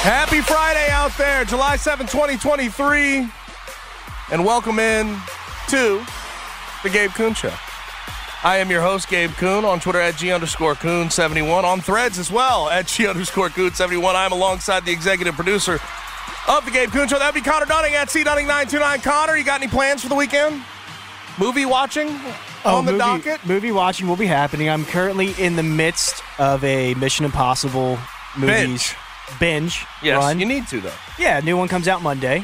Happy Friday out there, July 7, 2023. And welcome in to the Gabe Kuhn Show. I am your host, Gabe Kuhn, on Twitter at G underscore Kuhn71, on threads as well at G underscore Kuhn71. I'm alongside the executive producer of the Gabe Kuhn Show. That'd be Connor Dunning at C Dunning929. Connor, you got any plans for the weekend? Movie watching oh, on the movie, docket? Movie watching will be happening. I'm currently in the midst of a Mission Impossible movies binge, Yes, run. you need to, though. yeah, new one comes out Monday.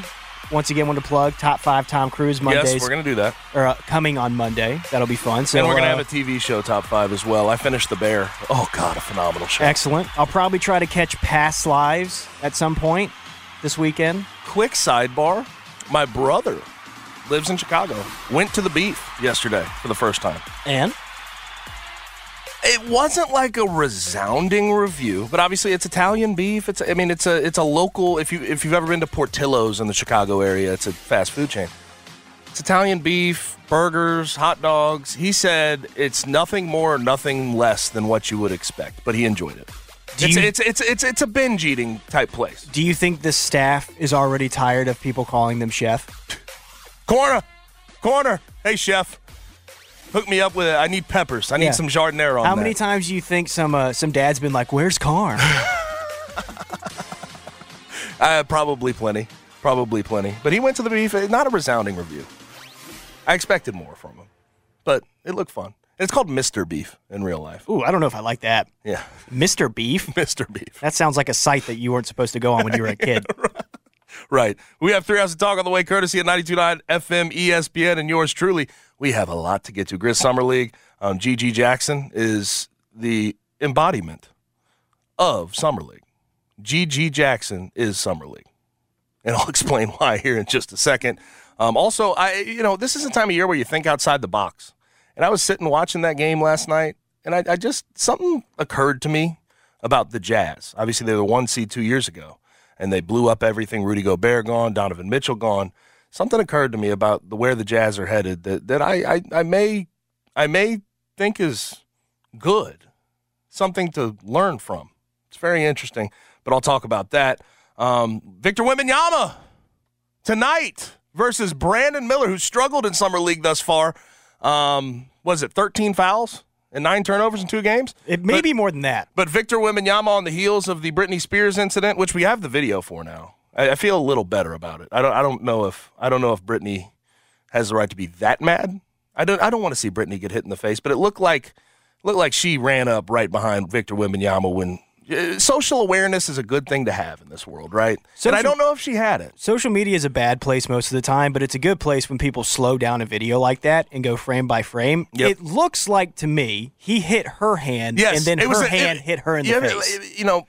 Once again, want to plug top five Tom Cruise Mondays Yes, we're going to do that. are uh, coming on Monday. That'll be fun. So and we're going to uh, have a TV show top five as well. I finished The Bear. Oh, God, a phenomenal show. excellent. I'll probably try to catch Past Lives at some point this weekend. quick sidebar my brother lives in chicago went to the beef yesterday for the first time And it wasn't like a resounding review but obviously it's italian beef it's i mean it's a it's a local if you if you've ever been to portillo's in the chicago area it's a fast food chain it's italian beef burgers hot dogs he said it's nothing more nothing less than what you would expect but he enjoyed it it's, you- it's, it's, it's, it's a binge eating type place. do you think the staff is already tired of people calling them chef? Corner, corner. Hey, chef, hook me up with it. I need peppers. I need Yeah. some jardinere on How that. many times do you think some uh, some dad's been like, "Where's Carr?" Uh, probably plenty. Probably plenty. But he went to the beef. uh, Not a resounding review. I expected more from him, but it looked fun. It's called Mr. Beef in real life. Ooh, I don't know if I like that. Yeah, Mr. Beef. Mr. Beef. That sounds like a site that you weren't supposed to go on when you were a kid. Right. We have three hours to talk on the way, courtesy at 92.9 FM ESPN and yours truly. We have a lot to get to. Grizz Summer League. Um, GG Jackson is the embodiment of Summer League. GG Jackson is Summer League. And I'll explain why here in just a second. Um, also, I you know, this is a time of year where you think outside the box. And I was sitting watching that game last night, and I, I just something occurred to me about the Jazz. Obviously, they were one seed two years ago, and they blew up everything. Rudy Gobert gone, Donovan Mitchell gone. Something occurred to me about the where the Jazz are headed that, that I, I, I may I may think is good, something to learn from. It's very interesting, but I'll talk about that. Um, Victor Wembanyama tonight versus Brandon Miller, who struggled in summer league thus far. Um, was it 13 fouls and nine turnovers in two games? It may But- be more than that. but Victor Wembanyama on the heels of the Britney Spears incident, which we have the video for now. I, I feel a little better about it. I don't. I don't know if I don't know if Britney has the right to be that mad. I don't. I don't want to see Britney get hit in the face, but it looked like looked like she ran up right behind Victor Wembanyama when. uh, Social awareness is a good thing to have in this world, right? and I don't know if she had it. Social media is a bad place most of the time, but it's a good place when people slow down a video like that and go frame by frame. Yep. It looks like to me he hit her hand Yes, and then her a- hand it- hit her in the have- face. You know,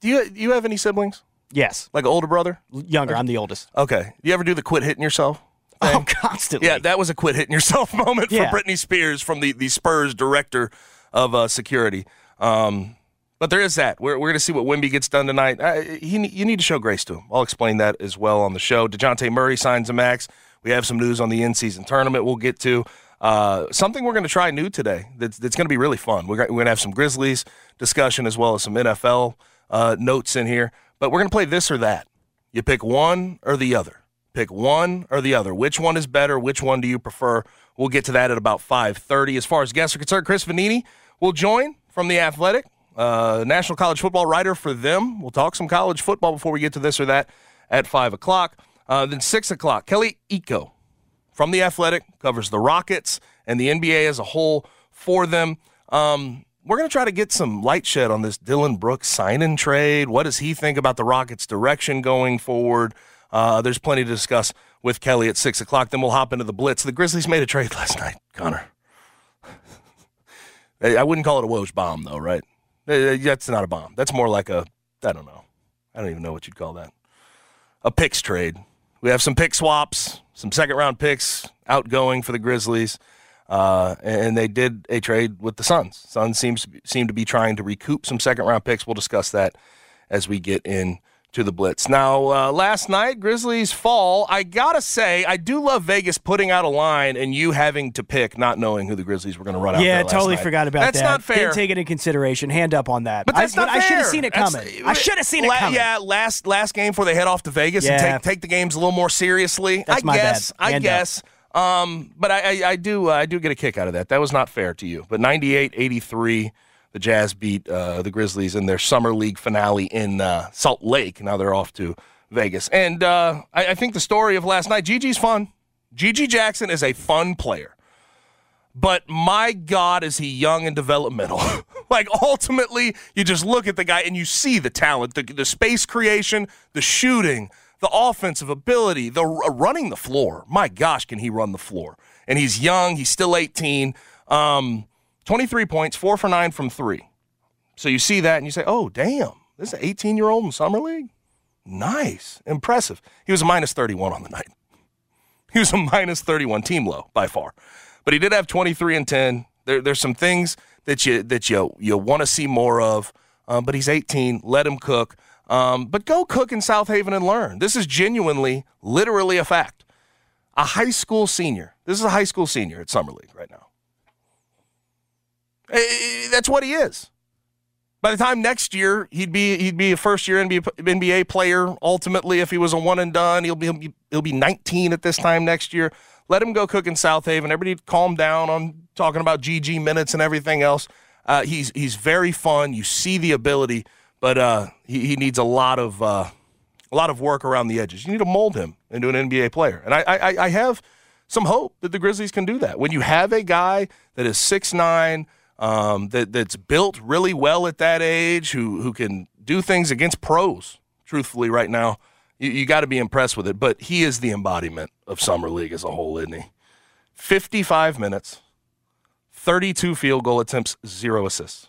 do you do you have any siblings? Yes. Like an older brother? Younger, I'm the oldest. Okay. You ever do the quit hitting yourself? Oh, constantly. Yeah, that was a quit hitting yourself moment Yeah. for Britney Spears from the, the Spurs director of uh, security. Um, But there is that. We're, we're going to see what Wemby gets done tonight. Uh, he, you need to show grace to him. I'll explain that as well on the show. DeJounte Murray signs a max. We have some news on the in season tournament we'll get to. Uh, something we're going to try new today that's, that's going to be really fun. We're, we're going to have some Grizzlies discussion as well as some NFL uh, notes in here. But we're going to play this or that. You pick one or the other. Pick one or the other. Which one is better? Which one do you prefer? We'll get to that at about 5.30. As far as guests are concerned, Chris Vannini will join from The Athletic uh, national college football writer for them. We'll talk some college football before we get to this or that at 5 o'clock. Uh, then 6 o'clock, Kelly Iko from The Athletic covers the Rockets and the NBA as a whole for them. Um, we're going to try to get some light shed on this Dillon Brooks sign and trade. What does he think about the Rockets' direction going forward? Uh, there's plenty to discuss with Kelly at 6 o'clock. Then we'll hop into the Blitz. The Grizzlies made a trade last night, Connor. I wouldn't call it a Woj bomb, though, right? That's not a bomb. That's more like a, I don't know. I don't even know what you'd call that. A picks trade. We have some pick swaps, some second round picks outgoing for the Grizzlies. Uh, and they did a trade with the Suns. Suns seems seem to be trying to recoup some second round picks. We'll discuss that as we get in to the Blitz. Now, uh, last night, Grizzlies fall. I gotta say, I do love Vegas putting out a line and you having to pick, not knowing who the Grizzlies were going to run out. Yeah, totally night. forgot about that's that. That's not fair. Didn't take it into consideration. Hand up on that. But that's I, not fair. I should have seen it coming. That's, I should have seen it coming. Yeah, last last game before they head off to Vegas yeah. and take take the games a little more seriously. That's I guess. I guess. Um, but I, I, I do uh, I do get a kick out of that. That was not fair to you. But 98-83 the Jazz beat uh, the Grizzlies in their summer league finale in uh, Salt Lake. Now they're off to Vegas, and uh, I, I, think the story of last night. GG's fun. GG Jackson is a fun player, but my God, is he young and developmental? like ultimately, you just look at the guy and you see the talent, the, the space creation, the shooting, the offensive ability, the running the floor. My gosh, can he run the floor? And he's young. He's still 18. Um, 23 points, four for nine from three. So you see that and you say, oh, damn, this is an 18 year old in Summer League? Nice. Impressive. He was a minus 31 on the night. He was a minus 31 team low by far. But he did have 23 and 10. There, there's some things that you that you you want to see more of. Um, but he's 18. Let him cook. Um, but go cook in Southaven and learn. This is genuinely, literally a fact. A high school senior. This is a high school senior at Summer League right now. Eh, eh, that's what he is. By the time next year he'd be he'd be a first year NBA, player. Ultimately, if he was a one and done, he'll be, he'll be he'll be 19 at this time next year. Let him go cook in Southaven. Everybody calm down on talking about GG minutes and everything else. Uh, he's he's very fun. You see the ability, but uh, he, he needs a lot of uh, a lot of work around the edges. You need to mold him into an NBA player, and I, I I have some hope that the Grizzlies can do that. When you have a guy that is six nine um, that that's built really well at that age, who who can do things against pros. Truthfully, right now, you, you got to be impressed with it. But he is the embodiment of summer league as a whole, isn't he? Fifty-five minutes, thirty-two field goal attempts, zero assists.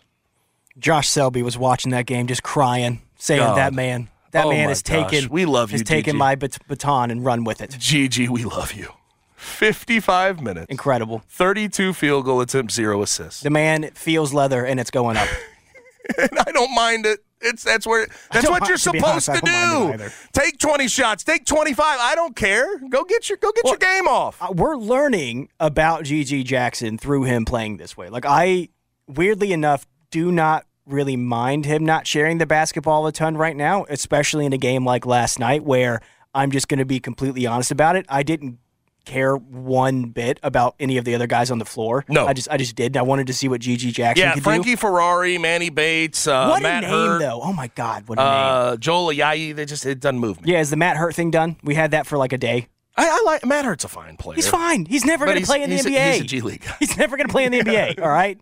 Josh Selby was watching that game, just crying, saying God. that man, that Oh man is taken, We love you, taken GG. my bat- baton and run with it. GG, we love you. Fifty-five minutes, Incredible. thirty-two field goal attempts, zero assists. The man feels leather and it's going up. and I don't mind it. It's that's where that's what mind- you're to supposed honest, to mind it do. Take 20 shots, take 25. I don't care. Go get your go get your game off. Uh, we're learning about GG Jackson through him playing this way. Like I weirdly enough do not really mind him not sharing the basketball a ton right now, especially in a game like last night where I'm just going to be completely honest about it. I didn't care one bit about any of the other guys on the floor. No. I just I just didn't. I wanted to see what GG Jackson yeah, Frankie do. Ferrari, Manny Bates, uh, What Matt a name Hurt, though. Oh my god, what a name. uh, Joel Ayayi. They just it doesn't move me. Yeah, is the Matt Hurt thing done? We had that for like a day. I, I like Matt Hurt's a fine player. He's fine. He's never going to play in the he's a- NBA. he's a G League guy. He's never going to play in the NBA. All right.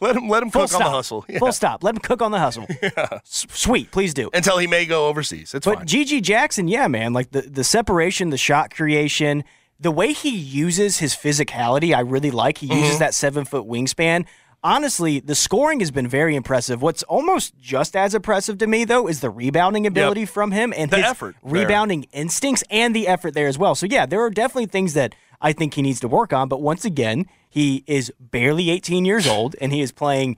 Let him let him Full cook stop. on the hustle. Yeah. Full stop. Let him cook on the hustle. S- Sweet, please do. Until he may go overseas. It's fine. But fine. GG Jackson, yeah, man, like the the separation, the shot creation, the way he uses his physicality, I really like. He Mm-hmm. uses that seven foot wingspan. Honestly, the scoring has been very impressive. What's almost just as impressive to me, though, is the rebounding ability from him and The his effort there. rebounding instincts and the effort there as well. So, yeah, there are definitely things that I think he needs to work on. But once again, he is barely 18 years old and he is playing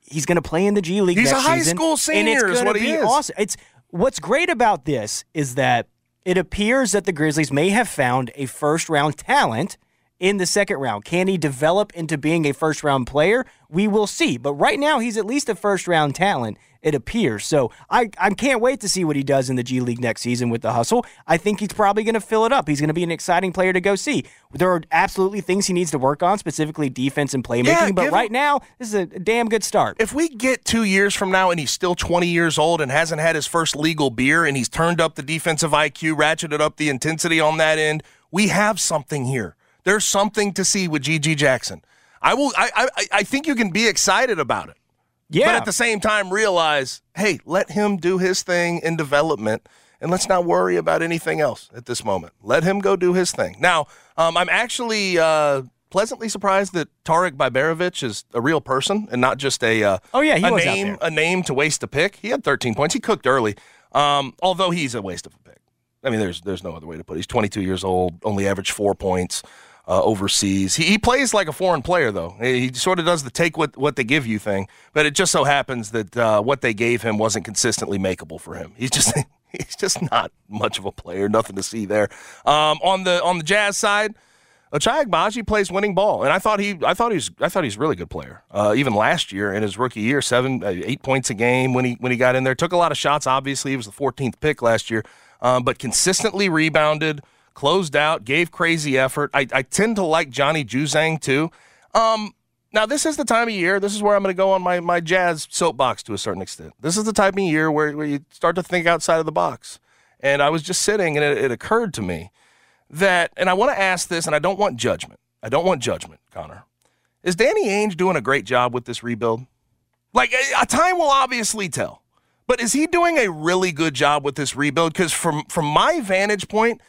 he's going to play in the G League. He's a high season, school and senior it's is gonna he be is. Awesome. It's what's great about this is that it appears that the Grizzlies may have found a first round talent in the second round. Can he develop into being a first round player? We will see. But right now, he's at least a first round talent. It appears. So I, I can't wait to see what he does in the G League next season with the hustle. I think he's probably going to fill it up. He's going to be an exciting player to go see. There are absolutely things he needs to work on, specifically defense and playmaking. Yeah, but right him- now, this is a damn good start. If we get two years from now and he's still 20 years old and hasn't had his first legal beer and he's turned up the defensive IQ, ratcheted up the intensity on that end, we have something here. There's something to see with GG Jackson. I will. I, I. I think you can be excited about it. yeah. But at the same time, realize, hey, let him do his thing in development, and let's not worry about anything else at this moment. Let him go do his thing. Now, um, I'm actually uh, pleasantly surprised that Tarik Biberovic is a real person and not just a uh, Oh, yeah, he a was out name there. a name to waste a pick. He had 13 points. He cooked early, um, although he's a waste of a pick. I mean, there's there's no other way to put it. He's 22 years old, only averaged four points uh, overseas. He, he plays like a foreign player, though. He sort of does the take what, what they give you thing, but it just so happens that uh, what they gave him wasn't consistently makeable for him. He's just he's just not much of a player. Nothing to see there. Um, on the on the Jazz side. Ochai Agbaji plays winning ball, and I thought he, I thought he's, I thought he's a really good player. Uh, even last year in his rookie year, seven, uh, eight points a game when he when he got in there. Took a lot of shots. Obviously, he was the 14th pick last year, um, but consistently rebounded, closed out, gave crazy effort. I, I tend to like Johnny Juzang too. Um, now this is the time of year. This is where I'm going to go on my my Jazz soapbox to a certain extent. This is the type of year where where you start to think outside of the box. And I was just sitting, and it, it occurred to me that, and I want to ask this, and I don't want judgment. I don't want judgment, Connor. Is Danny Ainge doing a great job with this rebuild? Like, a, a time will obviously tell. But is he doing a really good job with this rebuild? Because from from my vantage point,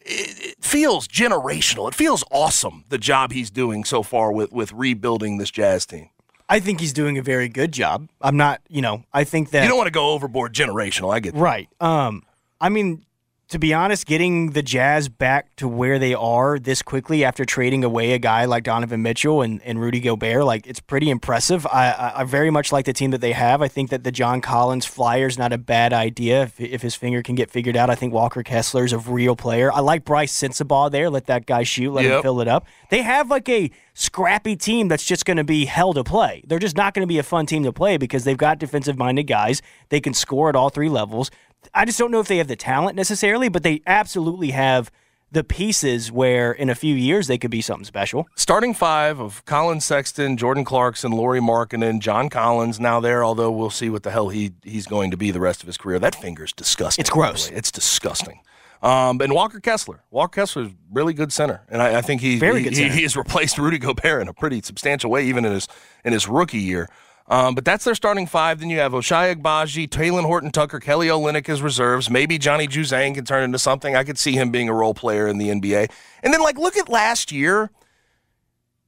it, it feels generational. It feels awesome the job he's doing so far with with rebuilding this Jazz team. I think he's doing a very good job. I'm not, you know, I think that You don't want to go overboard generational. I get that. Right. Um, I mean, to be honest, getting the Jazz back to where they are this quickly after trading away a guy like Donovan Mitchell and, and Rudy Gobert, like it's pretty impressive. I, I, I very much like the team that they have. I think that the John Collins Flyer's not a bad idea if, if his finger can get figured out. I think Walker Kessler's a real player. I like Brice Sensabaugh there. Let that guy shoot. Let him fill it up. They have like a scrappy team that's just going to be hell to play. They're just not going to be a fun team to play because they've got defensive minded guys. They can score at all three levels. I just don't know if they have the talent necessarily, but they absolutely have the pieces where in a few years they could be something special. starting five of Collin Sexton, Jordan Clarkson, Lauri Markkanen, John Collins now there, although we'll see what the hell he he's going to be the rest of his career. That finger's disgusting. It's gross. It's disgusting. Um, and Walker Kessler. Walker Kessler Kessler's really good center. And I, I think he, Very he, good he, he has replaced Rudy Gobert in a pretty substantial way, even in his in his rookie year. Um, but that's their starting five. Then you have Ochai Agbaji, Talen Horton Tucker, Kelly Olynyk as reserves. Maybe Johnny Juzang can turn into something. I could see him being a role player in the NBA. And then, like, look at last year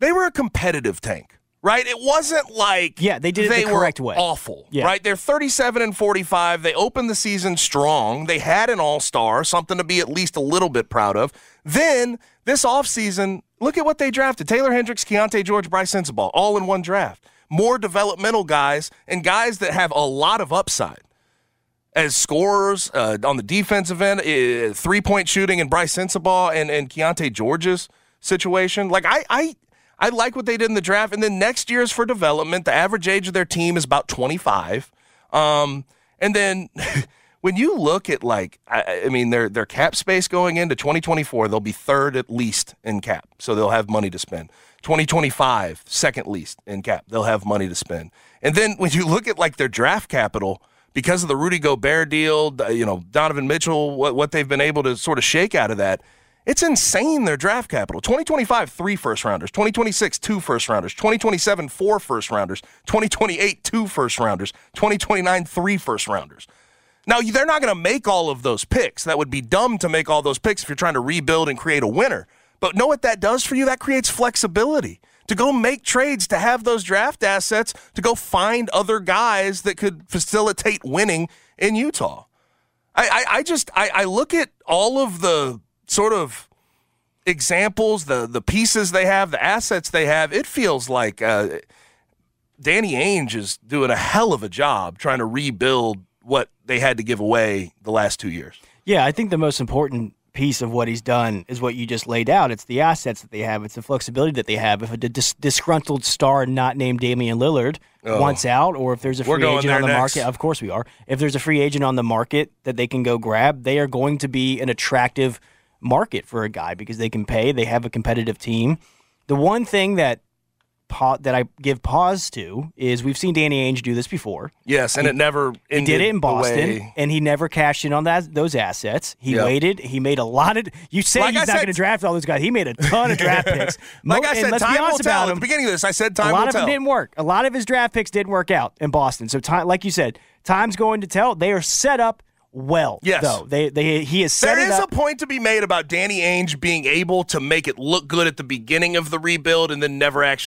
they were a competitive tank, right? It wasn't like Yeah, they did it the were correct way. Awful, Yeah. right? They're 37 and 45. They opened the season strong. They had an all-star, something to be at least a little bit proud of. Then this offseason, look at what they drafted. Taylor Hendricks, Keyonte George, Brice Sensabaugh, all in one draft. More developmental guys and guys that have a lot of upside as scorers uh, on the defensive end, uh, three point shooting, and Brice Sensabaugh and and Keyonte George's situation. Like I I I like what they did in the draft, and then next year is for development. The average age of their team is about twenty five, um, and then. When you look at like, I, I mean, their their cap space going into 2024, they'll be third at least in cap, so they'll have money to spend. 2025, second least in cap, they'll have money to spend. And then when you look at like their draft capital, because of the Rudy Gobert deal, you know, Donovan Mitchell, what, what they've been able to sort of shake out of that, it's insane their draft capital. 2025, three first rounders. 2026, two first rounders. 2027, four first rounders. 2028, two first rounders. 2029, three first rounders. Now, they're not going to make all of those picks. That would be dumb to make all those picks if you're trying to rebuild and create a winner. But know what that does for you? That creates flexibility to go make trades, to have those draft assets, to go find other guys that could facilitate winning in Utah. I, I, I just I, I look at all of the sort of examples, the the pieces they have, the assets they have. It feels like uh, Danny Ainge is doing a hell of a job trying to rebuild what they had to give away the last two years. Yeah, I think the most important piece of what he's done is what you just laid out. It's the assets that they have. It's the flexibility that they have. If a dis- disgruntled star not named Damian Lillard Oh. wants out, or if there's a free agent on the next. market, of course we are. If there's a free agent on the market that they can go grab, they are going to be an attractive market for a guy because they can pay. They have a competitive team. The one thing that pa- that I give pause to is we've seen Danny Ainge do this before. Yes, and it never He did it in Boston, and he never cashed in on that those assets. He Yep. waited. He made a lot of. You say Like he's I not going to draft all those guys. He made a ton of draft picks. Mo- Like I said, time will tell. about At the beginning of this, I said time a lot of tell. them didn't work. A lot of his draft picks didn't work out in Boston. So time, like you said, time's going to tell. They are set up well. Yes. though they they he is. set There is a point to be made about Danny Ainge being able to make it look good at the beginning of the rebuild and then never actually.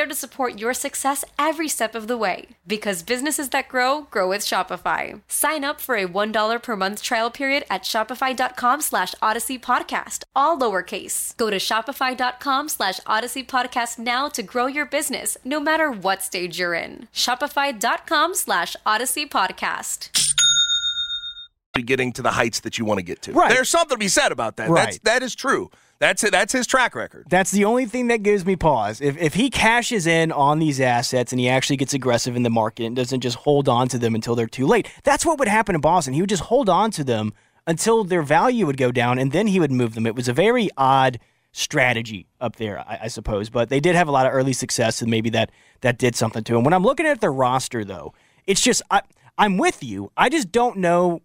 to support your success every step of the way. Because businesses that grow, grow with Shopify. Sign up for a $1 per month trial period at shopify.com slash odyssey podcast, all lowercase. Go to shopify.com slash odyssey podcast now to grow your business, no matter what stage you're in. Shopify.com slash odyssey podcast. Getting to the heights that you want to get to. Right. There's something to be said about that. Right. That's, that is true. That's it. That's his track record. That's the only thing that gives me pause. If, if he cashes in on these assets and he actually gets aggressive in the market and doesn't just hold on to them until they're too late, that's what would happen in Boston. He would just hold on to them until their value would go down and then he would move them. It was a very odd strategy up there, I, I suppose. But they did have a lot of early success and maybe that that did something to him. When I'm looking at their roster, though, it's just I, I'm with you. I just don't know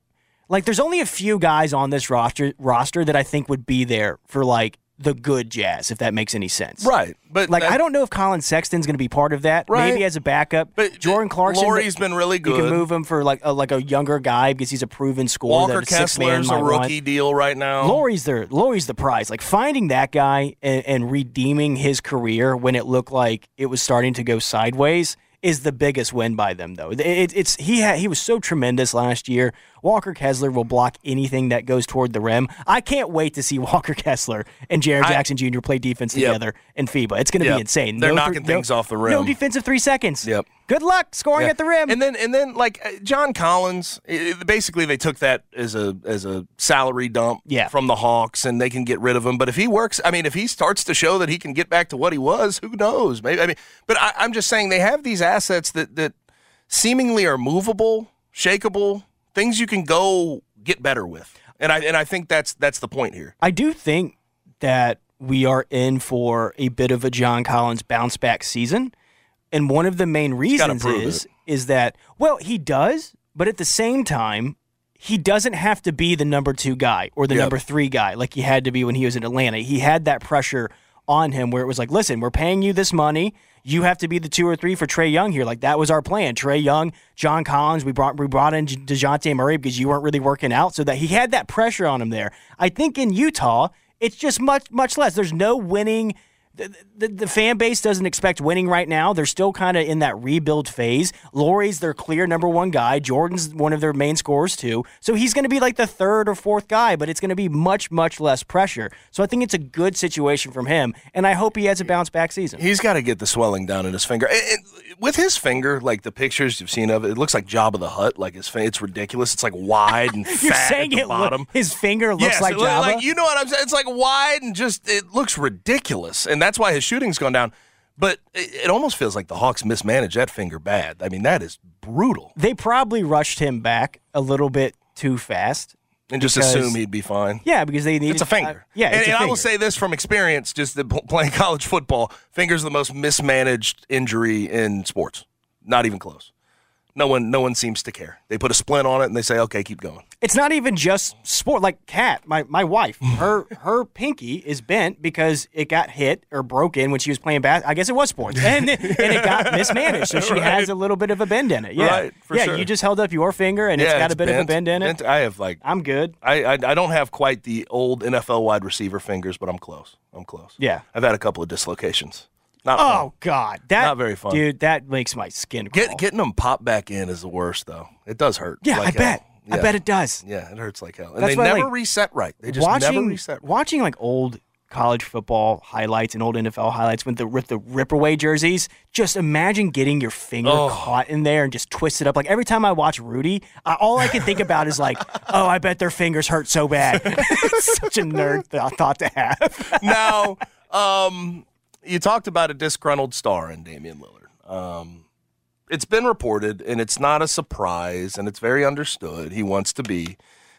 like there's only a few guys on this roster roster that I think would be there for like the good jazz, if that makes any sense. Right. But Like that- I don't know if Collin Sexton's going to be part of that. Right. Maybe as a backup. But Jordan Clarkson. Lauri's been really good. You can move him for like a, like a younger guy because he's a proven scorer. Walker that a six Kessler's a want. rookie deal right now. Lauri's the Lauri's the prize. Like finding that guy and, and redeeming his career when it looked like it was starting to go sideways is the biggest win by them. Though it, it- it's he had, he was so tremendous last year. Walker Kessler will block anything that goes toward the rim. I can't wait to see Walker Kessler and Jaren I- Jackson Jr. play defense Yep. together in FIBA. It's going to Yep. be insane. They're No knocking three- things no- off the rim. No defensive three seconds. Yep. Good luck scoring at the rim. And then and then like uh, John Collins, i- i- basically they took that as a as a salary dump Yeah. from the Hawks, and they can get rid of him. But if he works, I mean, if he starts to show that he can get back to what he was, who knows? Maybe I mean, but I, I'm just saying they have these assets that that seemingly are movable, shakeable, things you can go get better with. And I and I think that's that's the point here. I do think that we are in for a bit of a John Collins bounce back season. And one of the main reasons is it. is that well, he does, but at the same time, he doesn't have to be the number two guy or the Yep. number three guy like he had to be when he was in Atlanta. He had that pressure on him where it was like, listen, we're paying you this money. You have to be the two or three for Trae Young here. Like that was our plan. Trae Young, John Collins. We brought we brought in Dejounte Murray because you weren't really working out, so that he had that pressure on him there. I think in Utah, it's just much much less. There's no winning. The, the, the fan base doesn't expect winning right now. They're still kind of in that rebuild phase. Lauri's their clear number one guy. Jordan's one of their main scorers too. So he's going to be like the third or fourth guy, but it's going to be much, much less pressure. So I think it's a good situation from him, and I hope he has a bounce back season. He's got to get the swelling down in his finger. With his finger, like the pictures you've seen of it, it looks like Jabba the Hutt. Like his, fin- it's ridiculous. It's like wide and You're fat saying at the it lo- bottom. his finger looks Yes, like Jabba. Like, you know what I'm saying? It's like wide and just it looks ridiculous, and that's why his shooting's gone down. But it, it almost feels like the Hawks mismanaged that finger bad. I mean, that is brutal, they probably rushed him back a little bit too fast. And just Because- assume he'd be fine. Yeah, because they need It's a finger. yeah, and, and I will say this from experience, just playing college football, fingers are the most mismanaged injury in sports. Not even close. No one, no one seems to care. They put a splint on it and they say, "Okay, keep going." it's not even just sport. Like Kat, my my wife, her her pinky is bent because it got hit or broken when she was playing bas. I guess it was sports, and and it got mismanaged, so she has a little bit of a bend in it. Yeah, Right, for yeah. sure. You just held up your finger, and it's got a bit of a bend in it. Bent. I have like I'm good. I, I I don't have quite the old NFL wide receiver fingers, but I'm close. I'm close. Yeah. I've had a couple of dislocations. Not Oh fun. God, that Not very fun. dude. That makes my skin crawl. Get, getting them popped back in is the worst, though. It does hurt. yeah, like I bet. hell. I bet it does. Yeah, it hurts like hell, and That's they why, never like, reset right. They just watching never reset. Right. watching like old college football highlights and old NFL highlights with the with the rip away jerseys. Just imagine getting your finger Oh. caught in there and just twist it up. Like every time I watch Rudy, I, all I can think about is like, oh, I bet their fingers hurt so bad. it's such a nerd th- thought to have. now, um, you talked about a disgruntled star in Damian Lillard. Um, it's been reported, and it's not a surprise, and it's very understood. He wants to be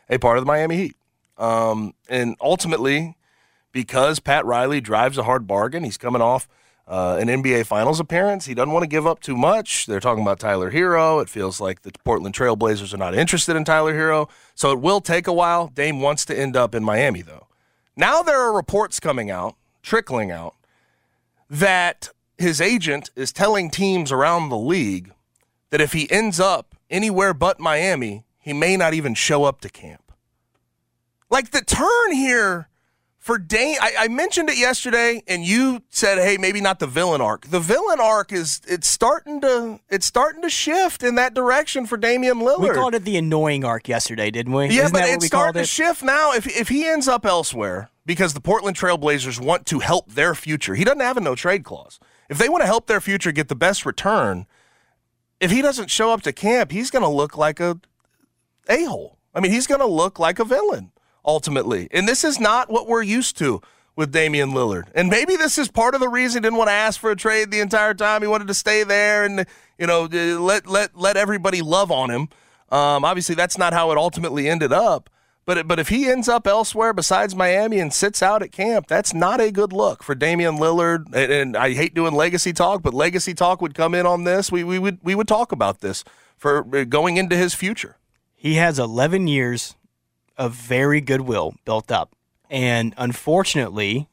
a part of the Miami Heat. Um, and ultimately, because Pat Riley drives a hard bargain, he's coming off uh, an NBA Finals appearance. He doesn't want to give up too much. They're talking about Tyler Herro. It feels like the Portland Trailblazers are not interested in Tyler Herro. So it will take a while. Dame wants to end up in Miami, though. Now there are reports coming out, trickling out, that his agent is telling teams around the league that if he ends up anywhere but Miami, he may not even show up to camp. Like the turn here for Dame, I, I mentioned it yesterday, and you said, "Hey, maybe not the villain arc." The villain arc is it's starting to it's starting to shift in that direction for Damian Lillard. We called it the annoying arc yesterday, didn't we? Yeah, Isn't but it's starting to shift now. If if he ends up elsewhere because the Portland Trailblazers want to help their future, he doesn't have a no trade clause. If they want to help their future get the best return, if he doesn't show up to camp, he's going to look like a a hole. I mean, he's going to look like a villain ultimately, and this is not what we're used to with Damian Lillard. And maybe this is part of the reason he didn't want to ask for a trade the entire time. He wanted to stay there and you know let let let everybody love on him. Um, obviously, that's not how it ultimately ended up. But but if he ends up elsewhere besides Miami and sits out at camp, that's not a good look for Damian Lillard. And, and I hate doing legacy talk, but legacy talk would come in on this. We we would we would talk about this for uh, going into his future. He has 11 years of very goodwill built up. And unfortunately,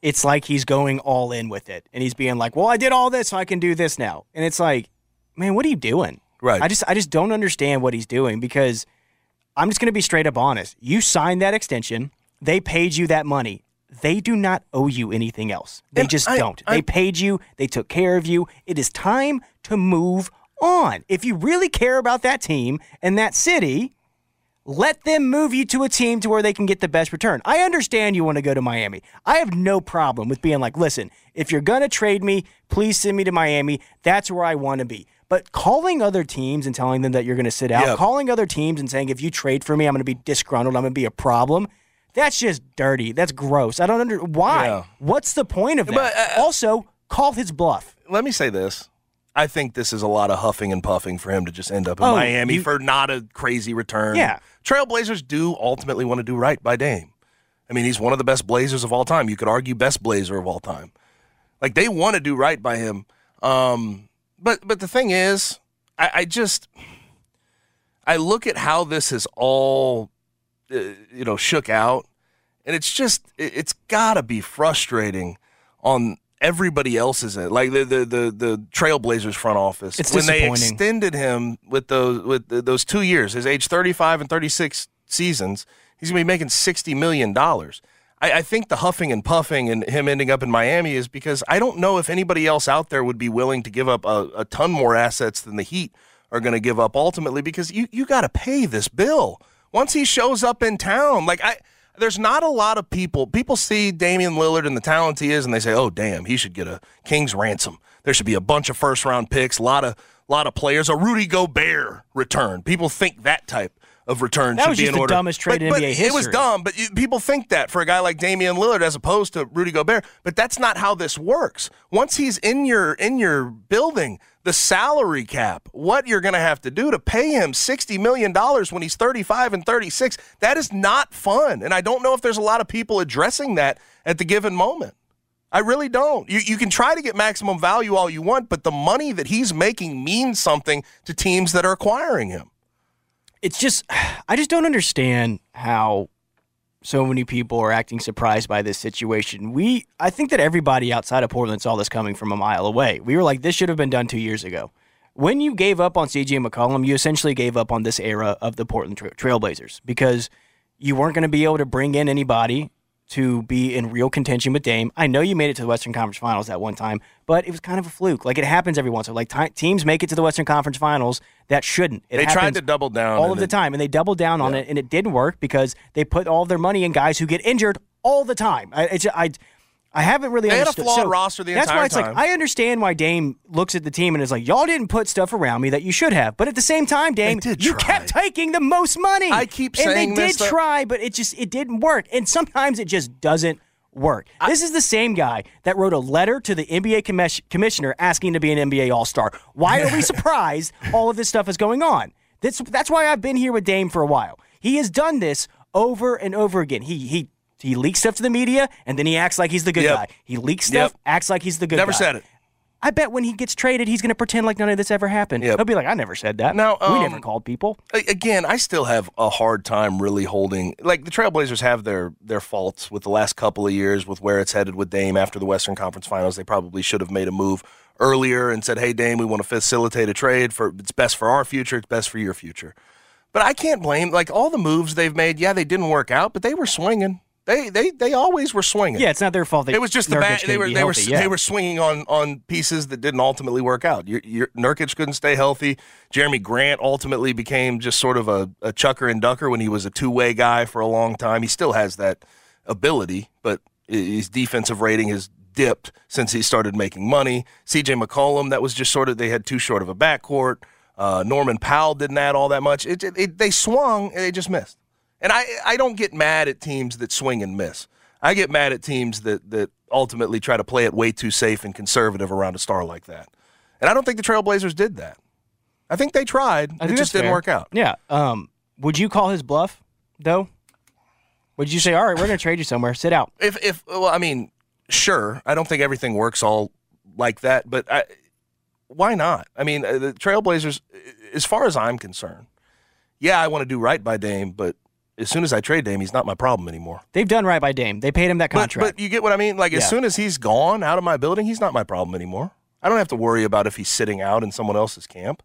it's like he's going all in with it. And he's being like, well, I did all this, so I can do this now. And it's like, man, what are you doing? Right. I just, I just don't understand what he's doing because I'm just going to be straight up honest. You signed that extension, they paid you that money. They do not owe you anything else. They And just I- don't. I- they paid you, they took care of you. It is time to move on. If you really care about that team and that city, let them move you to a team to where they can get the best return. I understand you want to go to Miami. I have no problem with being like, listen, if you're going to trade me, please send me to Miami. That's where I want to be. But calling other teams and telling them that you're going to sit out, Yeah. calling other teams and saying, if you trade for me, I'm going to be disgruntled, I'm going to be a problem. That's just dirty. That's gross. I don't under why. Yeah. What's the point of that? But, uh, also, call his bluff. Let me say this. I think this is a lot of huffing and puffing for him to just end up in Oh, Miami you- for not a crazy return. Yeah. Trailblazers do ultimately want to do right by Dame. I mean, he's one of the best Blazers of all time. You could argue best Blazer of all time. Like they want to do right by him. Um, but but the thing is, I, I just I look at how this has all uh, you know shook out, and it's just it, it's got to be frustrating on everybody else's end, like the the the, the Trailblazers front office It's when they extended him with those with those two years, his age thirty five and thirty six seasons. He's gonna be making sixty million dollars. I, I think the huffing and puffing and him ending up in Miami is because I don't know if anybody else out there would be willing to give up a, a ton more assets than the Heat are going to give up ultimately because you, you got to pay this bill once he shows up in town. Like I, there's not a lot of people. People see Damian Lillard and the talent he is, and they say, "Oh, damn, he should get a king's ransom." There should be a bunch of first round picks, a lot of lot of players, a Rudy Gobert return. People think that type of return That should was be just in the order. dumbest trade But- in but NBA It was dumb, but you, people think that for a guy like Damian Lillard as opposed to Rudy Gobert. But that's not how this works. Once he's in your in your building, the salary cap, what you're going to have to do to pay him sixty million dollars when he's thirty five and thirty six, that is not fun. And I don't know if there's a lot of people addressing that at the given moment. I really don't. You, you can try to get maximum value all you want, but the money that he's making means something to teams that are acquiring him. It's just I just don't understand how so many people are acting surprised by this situation. We I think that everybody outside of Portland saw this coming from a mile away. We were like this should have been done 2 years ago. When you gave up on CJ McCollum, you essentially gave up on this era of the Portland Tra- Trailblazers because you weren't going to be able to bring in anybody to be in real contention with Dame. I know you made it to the Western Conference Finals at one time, but it was kind of a fluke. Like it happens every once in a while. Like ti teams make it to the Western Conference Finals that shouldn't. It They tried to double down all of the time, and they doubled down on it, and it didn't work because they put all their money in guys who get injured all the time. I, it's, I, I haven't really. They had a understood. flawed So roster the that's entire why it's time. like I understand why Dame looks at the team and is like, "Y'all didn't put stuff around me that you should have." But at the same time, Dame, you try. kept taking the most money. I keep and saying they this, did though. try, but it just it didn't work. And sometimes it just doesn't work. this is the same guy that wrote a letter to the NBA commis- commissioner asking to be an NBA All Star. Why are we surprised all of this stuff is going on? That's that's why I've been here with Dame for a while. He has done this over and over again. He he he leaks stuff to the media and then he acts like he's the good Yep. guy. He leaks stuff, Yep. acts like he's the good Never guy. Never said it. I bet when he gets traded, he's going to pretend like none of this ever happened. Yep. He'll be like, "I never said that. Now, we um, never called people." Again, I still have a hard time really holding like the Trailblazers have their their faults with the last couple of years with where it's headed with Dame after the Western Conference Finals. They probably should have made a move earlier and said, "Hey, Dame, we want to facilitate a trade for it's best for our future, it's best for your future." But I can't blame like all the moves they've made. Yeah, they didn't work out, but they were swinging. They they they always were swinging. Yeah, it's not their fault. That It was just the Nurkic bad. They were they were yeah. they were swinging on on pieces that didn't ultimately work out. Your, your, Nurkic couldn't stay healthy. Jerami Grant ultimately became just sort of a, a chucker and ducker when he was a two way guy for a long time. He still has that ability, but his defensive rating has dipped since he started making money. C.J. McCollum, that was just sort of they had too short of a backcourt. Uh, Norman Powell didn't add all that much. It, it, it- they swung and they just missed. And I, I don't get mad at teams that swing and miss. I get mad at teams that, that ultimately try to play it way too safe and conservative around a star like that. And I don't think the Trailblazers did that. I think they tried. I it just didn't fair. work out. Yeah. Um, would you call his bluff though? Would you say, "All right, we're going to trade you somewhere. Sit out." If if well, I mean, sure. I don't think everything works all like that, but I, why not? I mean, uh, the Trailblazers, as far as I'm concerned, yeah, I want to do right by Dame, but as soon as I trade Dame, he's not my problem anymore. They've done right by Dame. They paid him that contract. but you get what I mean? Like, as soon as he's gone out of my building, he's not my problem anymore. I don't have to worry about if he's sitting out in someone else's camp.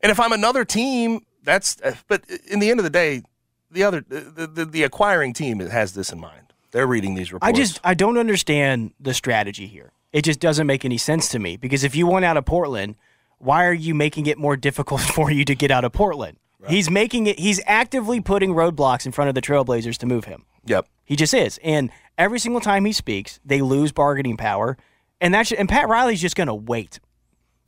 And if I'm another team, that's, uh, but in the end of the day, the other, the, the, the acquiring team has this in mind. They're reading these reports. I just I don't understand the strategy here. It just doesn't make any sense to me because if you want out of Portland, why are you making it more difficult for you to get out of Portland? He's making it he's actively putting roadblocks in front of the Trailblazers to move him. Yep. He just is. And every single time he speaks, they lose bargaining power. And that's and Pat Riley's just going to wait.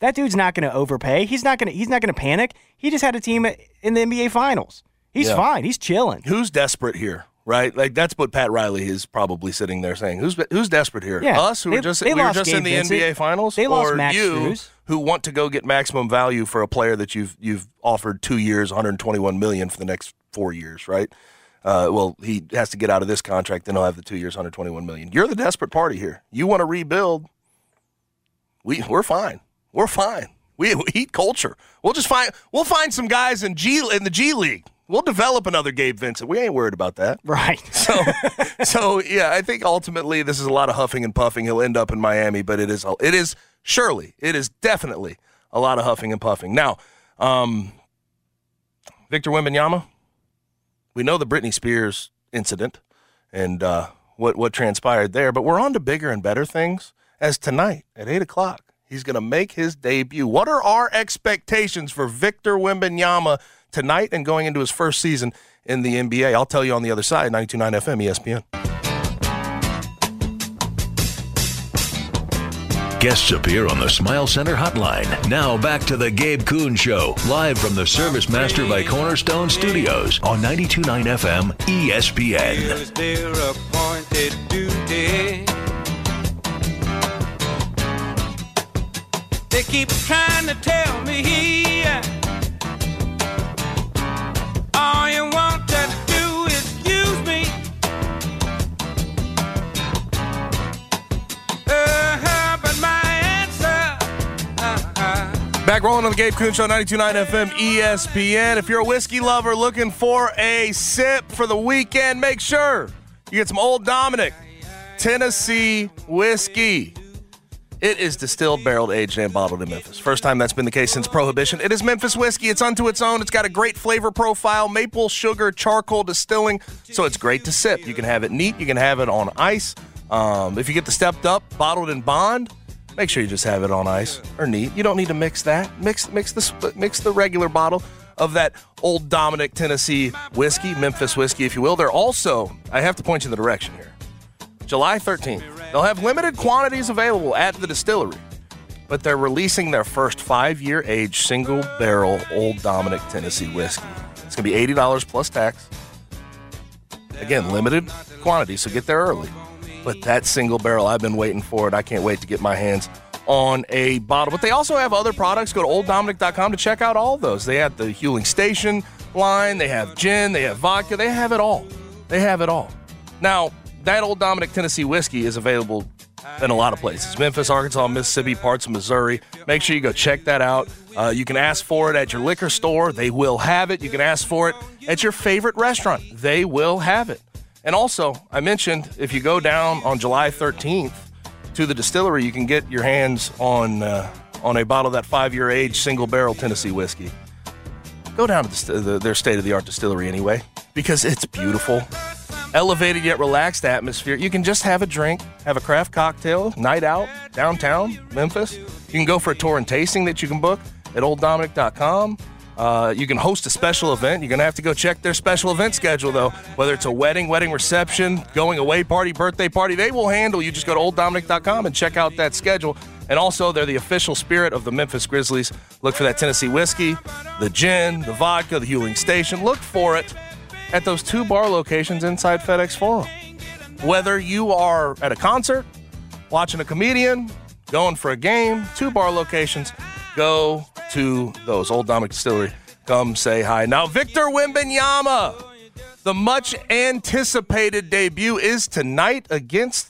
That dude's not going to overpay. He's not going to he's not going to panic. He just had a team in the NBA finals. He's Yeah. fine. He's chilling. Who's desperate here? Right, like that's what Pat Riley is probably sitting there saying. Who's who's desperate here? Yeah. Us who They- are just we were just in the Vincent. NBA finals, They or you Strus. who want to go get maximum value for a player that you've you've offered two years, 121 million for the next four years, right? Uh, well, he has to get out of this contract, then he'll have the two years, 121 million. You're the desperate party here. You want to rebuild? We we're fine. We're fine. We, we eat culture. We'll just find we'll find some guys in G in the G League. We'll develop another Gabe Vincent. We ain't worried about that. Right. So, so yeah, I think ultimately this is a lot of huffing and puffing. He'll end up in Miami, but it is it is surely it is definitely a lot of huffing and puffing. Now, um, Victor Wembanyama, we know the Britney Spears incident and uh, what what transpired there, but we're on to bigger and better things. As tonight at eight o'clock, he's going to make his debut. What are our expectations for Victor Wembanyama tonight and going into his first season in the NBA? I'll tell you on the other side. 92.9 FM ESPN. Guests appear on the Smile Center hotline. Now back to the Gabe Kuhn Show, live from the Service Master by Cornerstone Studios on 92.9 FM ESPN. Is their appointed duty. They keep trying to tell me me. Uh-huh, uh-huh. Back rolling on the Gabe Kuhn Show, 92.9 FM ESPN. If you're a whiskey lover looking for a sip for the weekend, make sure you get some Old Dominick Tennessee whiskey. It is distilled, barreled, aged, and bottled in Memphis. First time that's been the case since Prohibition. It is Memphis whiskey. It's unto its own. It's got a great flavor profile, maple, sugar, charcoal distilling, so it's great to sip. You can have it neat. You can have it on ice. Um, if you get the stepped up, bottled in bond, make sure you just have it on ice or neat. You don't need to mix that. Mix mix the mix the regular bottle of that old Dominick Tennessee whiskey, Memphis whiskey, if you will. They're also, I have to point you in the direction here. July 13th. They'll have limited quantities available at the distillery, but they're releasing their first five year age single barrel Old Dominick Tennessee whiskey. It's going to be $80 plus tax. Again, limited quantity, so get there early. But that single barrel, I've been waiting for it. I can't wait to get my hands on a bottle. But they also have other products. Go to olddominick.com to check out all those. They have the Huling Station line, they have gin, they have vodka, they have it all. They have it all. Now, that Old Dominick Tennessee whiskey is available in a lot of places Memphis, Arkansas, Mississippi, parts of Missouri. Make sure you go check that out. Uh, you can ask for it at your liquor store, they will have it. You can ask for it at your favorite restaurant, they will have it. And also, I mentioned if you go down on July 13th to the distillery, you can get your hands on uh, on a bottle of that five year age single barrel Tennessee whiskey. Go down to the, the, their state of the art distillery anyway, because it's beautiful. Elevated yet relaxed atmosphere. You can just have a drink, have a craft cocktail, night out, downtown, Memphis. You can go for a tour and tasting that you can book at olddominick.com. Uh, you can host a special event. You're going to have to go check their special event schedule, though. Whether it's a wedding, wedding reception, going away party, birthday party, they will handle. You just go to olddominick.com and check out that schedule. And also, they're the official spirit of the Memphis Grizzlies. Look for that Tennessee whiskey, the gin, the vodka, the Huling Station. Look for it at those two bar locations inside FedEx Forum. Whether you are at a concert, watching a comedian, going for a game, two bar locations, go to those. Old Dominick Distillery. Come say hi. Now, Victor Wembanyama, the much anticipated debut is tonight against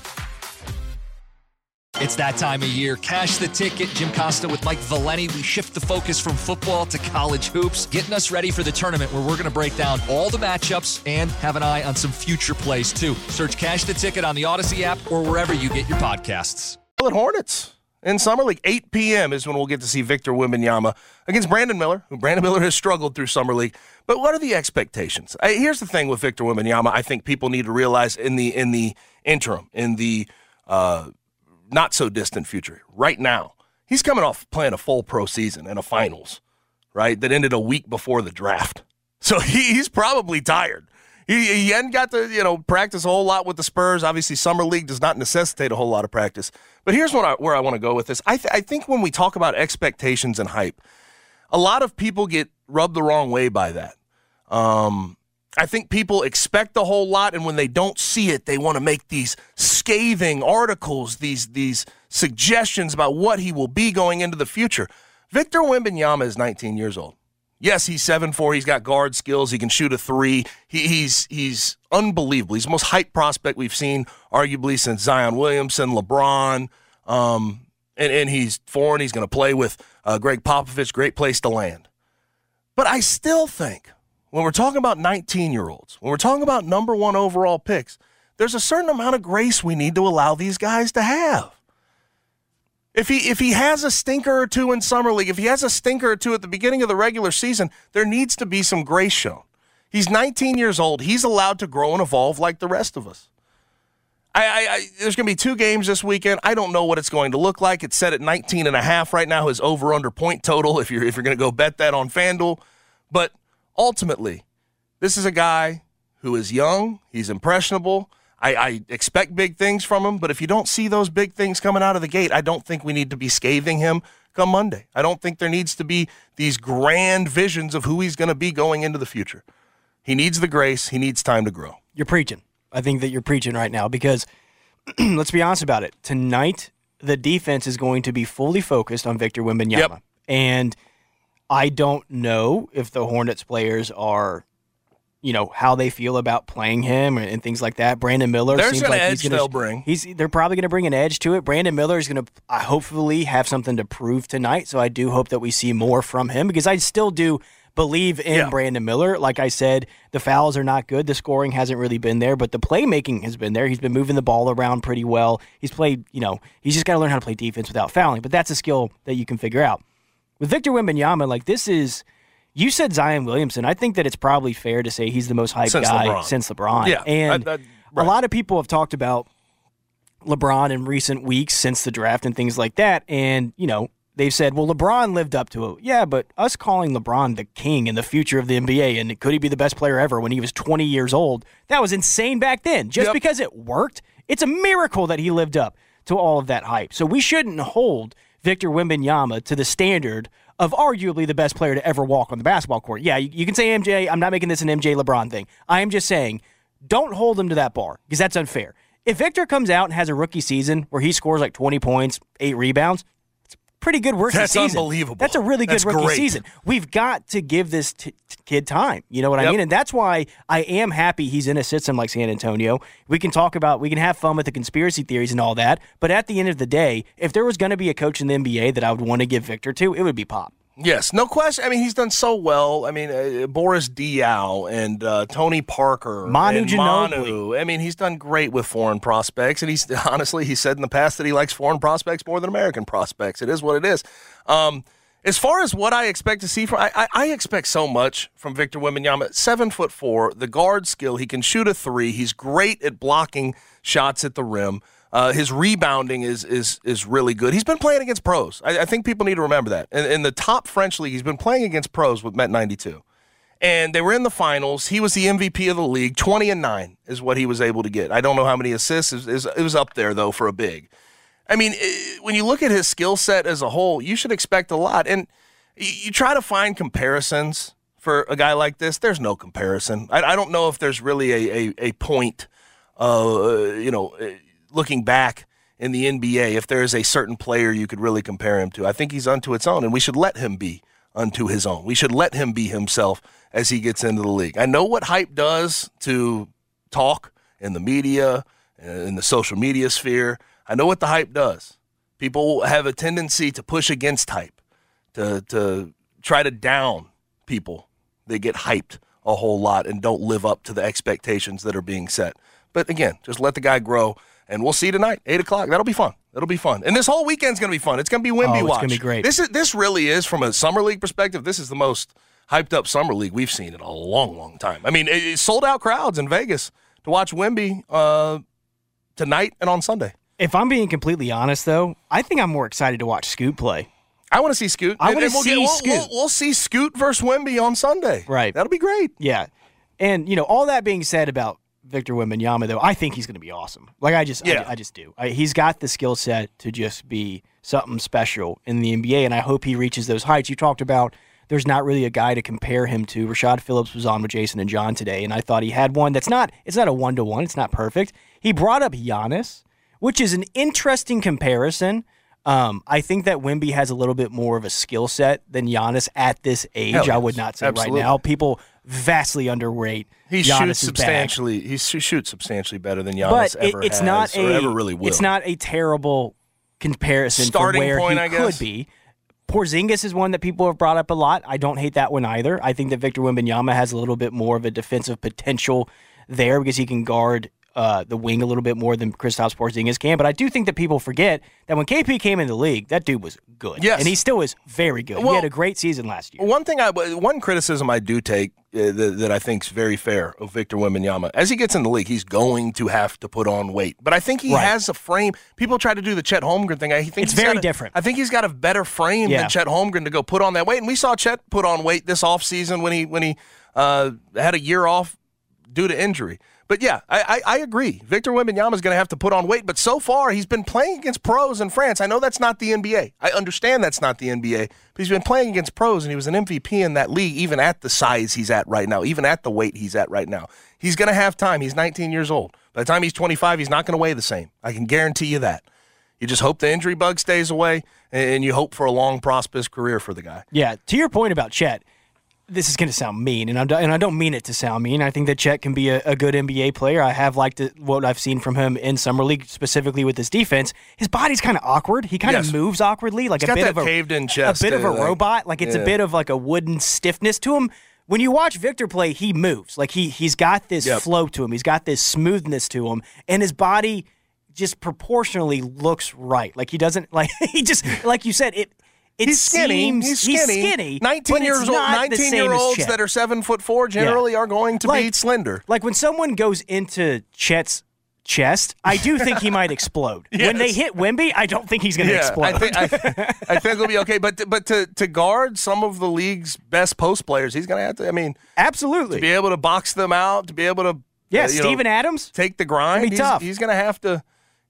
It's that time of year. Cash the ticket. Jim Costa with Mike Valenti. We shift the focus from football to college hoops, getting us ready for the tournament where we're going to break down all the matchups and have an eye on some future plays too. Search Cash the Ticket on the Odyssey app or wherever you get your podcasts. Charlotte Hornets in Summer League. 8 p.m. is when we'll get to see Victor Wembanyama against Brandon Miller, who Brandon Miller has struggled through Summer League. But what are the expectations? Here's the thing with Victor Wembanyama. I think people need to realize in the in the interim, in the uh, not so distant future, right now, he's coming off playing a full pro season and a finals, right? That ended a week before the draft. So he, he's probably tired. He, he hadn't got to you know practice a whole lot with the Spurs. Obviously, summer league does not necessitate a whole lot of practice. But here's what I, where I want to go with this. I, th- I think when we talk about expectations and hype, a lot of people get rubbed the wrong way by that. Um, I think people expect a whole lot, and when they don't see it, they want to make these scathing articles, these these suggestions about what he will be going into the future. Victor Wembanyama is 19 years old. Yes, he's 7'4". He's got guard skills. He can shoot a three. He, he's he's unbelievable. He's the most hype prospect we've seen, arguably, since Zion Williamson, LeBron. Um, and, and he's foreign. He's going to play with uh, Gregg Popovich. Great place to land. But I still think – when we're talking about 19 year olds, when we're talking about number one overall picks, there's a certain amount of grace we need to allow these guys to have. If he if he has a stinker or two in summer league, if he has a stinker or two at the beginning of the regular season, there needs to be some grace shown. He's 19 years old. He's allowed to grow and evolve like the rest of us. I, I, I there's going to be two games this weekend. I don't know what it's going to look like. It's set at 19 and a half right now. His over under point total. If you're if you're going to go bet that on FanDuel, but ultimately, this is a guy who is young, he's impressionable. I, I, expect big things from him, but if you don't see those big things coming out of the gate, I don't think we need to be scathing him come Monday. I don't think there needs to be these grand visions of who he's going to be going into the future. He needs the grace, he needs time to grow. You're preaching. I think that you're preaching right now because let's be honest about it. Tonight, the defense is going to be fully focused on Victor Wembanyama. Yep. And – I don't know if the Hornets players are, you know, how they feel about playing him and, and things like that. Brandon Miller There's seems an like edge he's going to bring. He's they're probably going to bring an edge to it. Brandon Miller is going to uh, hopefully have something to prove tonight. So I do hope that we see more from him because I still do believe in Yeah. Brandon Miller. Like I said, the fouls are not good. The scoring hasn't really been there, but the playmaking has been there. He's been moving the ball around pretty well. He's played, you know, he's just got to learn how to play defense without fouling. But that's a skill that you can figure out. With Victor Wembanyama, like this is you said Zion Williamson. I think that it's probably fair to say he's the most hyped Since guy LeBron. since LeBron. Yeah, and I- I- a lot of people have talked about LeBron in recent weeks since the draft and things like that. And you know they've said, well, LeBron lived up to it. Yeah, but us calling LeBron the king and the future of the NBA and could he be the best player ever when he was 20 years old? That was insane back then. Just Yep. because it worked, it's a miracle that he lived up to all of that hype. So we shouldn't hold Victor Wembanyama to the standard of arguably the best player to ever walk on the basketball court. Yeah, you, you can say MJ. I'm not making this an MJ LeBron thing. I am just saying, don't hold him to that bar because that's unfair. If Victor comes out and has a rookie season where he scores like 20 points, eight rebounds, pretty good rookie That's season. unbelievable. That's a really good That's rookie great. season. We've got to give this t- t- kid time. You know what I mean? And that's why I am happy he's in a system like San Antonio. We can talk about, we can have fun with the conspiracy theories and all that. But at the end of the day, if there was going to be a coach in the NBA that I would want to give Victor to, it would be Pop. Yes, no question. I mean, he's done so well. I mean, uh, Boris Diaw and uh, Tony Parker, Manu and Ginobili. I mean, he's done great with foreign prospects, and he's honestly he said in the past that he likes foreign prospects more than American prospects. It is what it is. Um, as far as what I expect to see from, I, I, I expect so much from Victor Wembanyama. Seven foot four, the guard skill, he can shoot a three. He's great at blocking shots at the rim. Uh, his rebounding is is is really good. He's been playing against pros. I, I think people need to remember that. In, in the top French league, he's been playing against pros with Met 92. And they were in the finals. He was the MVP of the league. 20 and 9 is what he was able to get. I don't know how many assists. It was, it was up there, though, for a big. I mean, eh, when you look at his skill set as a whole, you should expect a lot. And you try to find comparisons for a guy like this. There's no comparison. I, I don't know if there's really a, a, a point, uh, you know, eh, looking back in the NBA, if there is a certain player you could really compare him to. I think he's unto its own, and we should let him be unto his own. We should let him be himself as he gets into the league. I know what hype does to talk in the media, uh, in the social media sphere. I know what the hype does. People have a tendency to push against hype, to to try to down people. They get hyped a whole lot and don't live up to the expectations that are being set. But again, just let the guy grow, and we'll see you tonight, eight o'clock. That'll be fun. It'll be fun. And this whole weekend's going to be fun. It's going to be Wemby Oh, it's watch. gonna be great. This is this really is from a summer league perspective. This is the most hyped up summer league we've seen in a long, long time. I mean, it, it sold out crowds in Vegas to watch Wemby uh, tonight and on Sunday. If I'm being completely honest, though, I think I'm more excited to watch Scoot play. I want to see Scoot. I wanna and we'll see we'll, Scoot. We'll, we'll see Scoot versus Wemby on Sunday. Right. That'll be great. Yeah. And, you know, all that being said about Victor Wembanyama, though, I think he's going to be awesome. Like, I just, Yeah. I, I just do. I, he's got the skill set to just be something special in the NBA, and I hope he reaches those heights. You talked about there's not really a guy to compare him to. Rashad Phillips was on with Jason and John today, and I thought he had one that's not, it's not a one to one, it's not perfect. He brought up Giannis, which is an interesting comparison. Um, I think that Wemby has a little bit more of a skill set than Giannis at this age. Hell I would not say Absolutely. right now. People vastly underrate. He Giannis's shoots substantially. He sh- shoots substantially better than Giannis but it, ever it's has not a ever really will. it's not a terrible comparison Starting for where point, he I could guess. be. Porzingis is one that people have brought up a lot. I don't hate that one either. I think that Victor Wembanyama has a little bit more of a defensive potential there because he can guard uh, the wing a little bit more than Kristaps Porzingis can. But I do think that people forget that when KP came in the league, that dude was good. Yes. and he still is very good. he had a great season last year. One thing I one criticism I do take uh, that, that I think is very fair of Victor Wembanyama as he gets in the league, he's going to have to put on weight. But I think he Right. has a frame. People try to do the Chet Holmgren thing. I think It's very a- different. I think he's got a better frame Yeah. than Chet Holmgren to go put on that weight. And we saw Chet put on weight this offseason when he when he uh, had a year off due to injury. But yeah, I, I, I agree. Victor Wembanyama is going to have to put on weight. But so far, he's been playing against pros in France. I know that's not the NBA. I understand that's not the NBA. But he's been playing against pros, and he was an MVP in that league, even at the size he's at right now, even at the weight he's at right now. He's going to have time. He's 19 years old. By the time he's 25, he's not going to weigh the same. I can guarantee you that. You just hope the injury bug stays away, and you hope for a long, prosperous career for the guy. Yeah, to your point about Chet, this is going to sound mean, and, I'm, and I don't mean it to sound mean. I think that Chet can be a, a good NBA player. I have liked it, what I've seen from him in summer league, specifically with his defense. His body's kind of awkward. He kind of Yes. moves awkwardly, like He's a bit of a caved-in chest, a bit of a like- robot. Like it's Yeah. a bit of like a wooden stiffness to him. When you watch Victor play, he moves. Like he he's got this Yep. flow to him. He's got this smoothness to him, and his body just proportionally looks right. Like he doesn't like he just like you said it. It He's skinny. seems he's skinny. skinny. Nineteen years old. Nineteen year olds that are seven foot four generally are going to be slender. Like when someone goes into Chet's chest, I do think he might explode. When they hit Wemby, I don't think he's going to explode. I think I, I think he'll be okay. But to, but to to guard some of the league's best post players, he's going to have to. I mean, Absolutely. to be able to box them out, to be able to yeah, uh, know, Adams. take the grind. He's, tough. He's going to have to.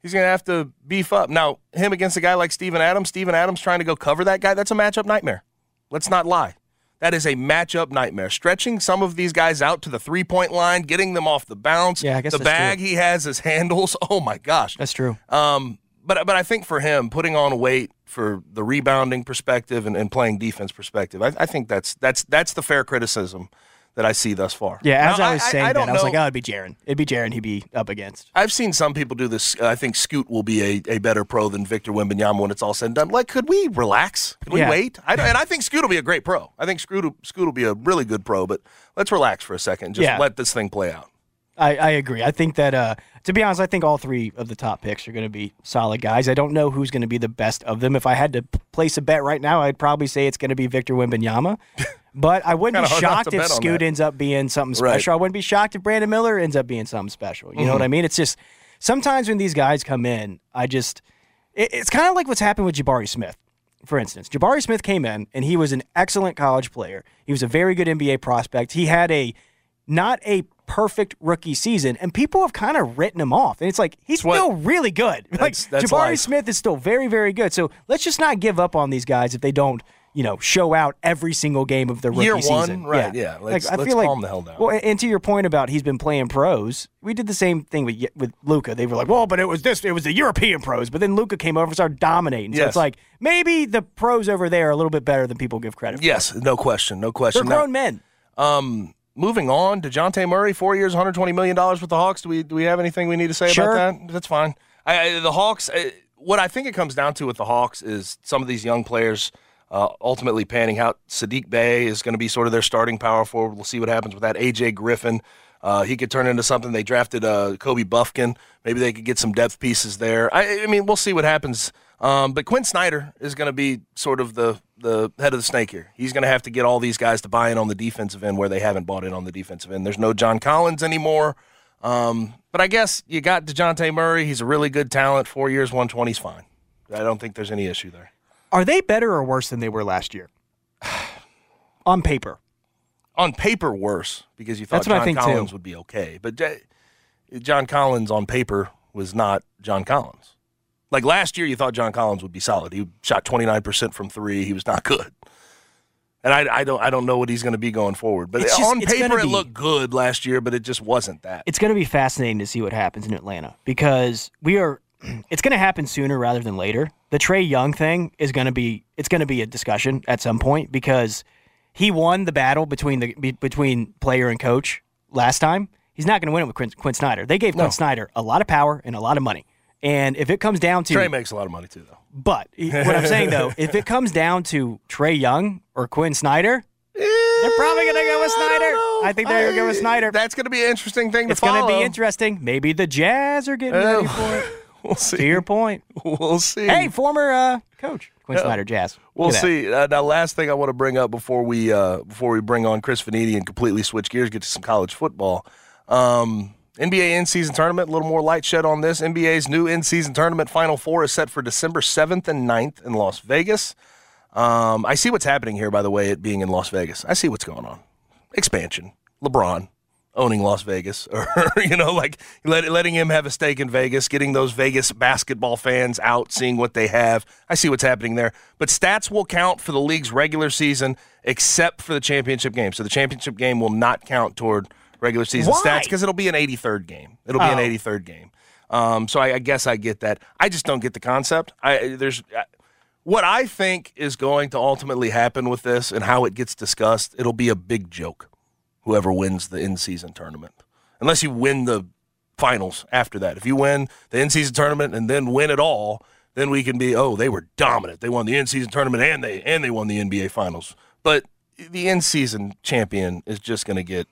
He's going to have to beef up. Now, him against a guy like Steven Adams, Steven Adams trying to go cover that guy, that's a matchup nightmare. Let's not lie. That is a matchup nightmare. Stretching some of these guys out to the three point line, getting them off the bounce. Yeah, I guess the bag true. he has as handles. Oh my gosh. That's true. Um, but but I think for him, putting on weight for the rebounding perspective and, and playing defense perspective, I, I think that's that's that's the fair criticism that I see thus far. Yeah, as Now, I was saying don't that, I was know- like, oh, it'd be Jaren. It'd be Jaren he'd be up against. I've seen some people do this. I think Scoot will be a, a better pro than Victor Wembanyama when it's all said and done. Like, could we relax? Could we wait? I, and I think Scoot will be a great pro. I think Scoot will, Scoot will be a really good pro. But let's relax for a second. Just Yeah. let this thing play out. I, I agree. I think that, uh, to be honest, I think all three of the top picks are going to be solid guys. I don't know who's going to be the best of them. If I had to p- place a bet right now, I'd probably say it's going to be Victor Wembanyama. But I wouldn't be Kinda not shocked if Scoot ends up being something Right. special. I wouldn't be shocked if Brandon Miller ends up being something special. You know Mm-hmm. what I mean? It's just sometimes when these guys come in, I just it, it's kind of like what's happened with Jabari Smith. For instance, Jabari Smith came in and he was an excellent college player. He was a very good NBA prospect. He had a not a perfect rookie season, and people have kind of written him off. And it's like he's what- still really good. Like That's- that's Jabari life. Smith is still very, very good. So let's just not give up on these guys if they don't, you know, show out every single game of their rookie Year one, season. right, yeah. Let's- I let's feel like, calm the hell down. Well, and to your point about he's been playing pros, we did the same thing with with Luka. They were like, well, but it was this, it was the European pros. But then Luka came over and started dominating. So Yes. it's like maybe the pros over there are a little bit better than people give credit. for. Yes, no question, no question. they're question. Now- grown men. Um, moving on, Dejounte Murray, four years, 120 million dollars with the Hawks. Do we do we have anything we need to say Sure. about that? That's fine. I, I, the Hawks. uh what I think it comes down to with the Hawks is some of these young players uh, ultimately panning out. Saddiq Bey is going to be sort of their starting power forward. We'll see what happens with that. AJ Griffin, uh, he could turn into something. They drafted uh, Kobe Bufkin. Maybe they could get some depth pieces there. I, I mean, we'll see what happens. Um, but Quin Snyder is going to be sort of the the head of the snake here. He's going to have to get all these guys to buy in on the defensive end where they haven't bought in on the defensive end. There's no John Collins anymore. Um, but I guess you got DeJounte Murray. He's a really good talent. Four years, 120 is fine. I don't think there's any issue there. Are they better or worse than they were last year? On paper. On paper, worse because you thought That's what I John think, too. Collins would be okay. But J- John Collins on paper was not John Collins. Like last year, you thought John Collins would be solid. He shot 29% from three. He was not good. And I, I don't I don't know what he's going to be going forward. But just- on paper, gonna it looked good last year, but it just wasn't that. It's going to be fascinating to see what happens in Atlanta because we are. It's going to happen sooner rather than later. The Trae Young thing is going to be. It's going to be a discussion at some point because he won the battle between the be- between player and coach last time. He's not going to win it with Quin, Quin Snyder. They gave No. Quin Snyder a lot of power and a lot of money. And if it comes down to Trae makes a lot of money too, though. But what I'm saying though, if it comes down to Trae Young or Quin Snyder, eh, they're probably going to go with Snyder. I, think they're going to go with Snyder. That's going to be an interesting thing to It's going to be interesting. Maybe the Jazz are getting Oh. ready for it. We'll see. To your point. We'll see. Hey, former uh, coach Quin Yeah. Snyder, Jazz. We'll Look at that. see. Uh, now, last thing I want to bring up before we uh, before we bring on Chris Vannini and completely switch gears, get to some college football. Um, NBA in season tournament. A little more light shed on this. NBA's new in season tournament Final Four is set for December seventh and 9th in Las Vegas. Um, I see what's happening here. By the way, it being in Las Vegas, I see what's going on. Expansion. LeBron owning Las Vegas, or you know, like let, letting him have a stake in Vegas, getting those Vegas basketball fans out, seeing what they have. I see what's happening there. But stats will count for the league's regular season, except for the championship game. So the championship game will not count toward regular season Why? stats because it'll be an 83rd game. It'll be an Oh. 83rd game. Um, so I, I guess I get that. I just don't get the concept. I there's. I, what I think is going to ultimately happen with this and how it gets discussed, it'll be a big joke whoever wins the in season tournament. Unless you win the finals after that. If you win the in season tournament and then win it all, then we can be, oh, they were dominant. They won the in season tournament and they and they won the NBA finals. But the in season champion is just gonna get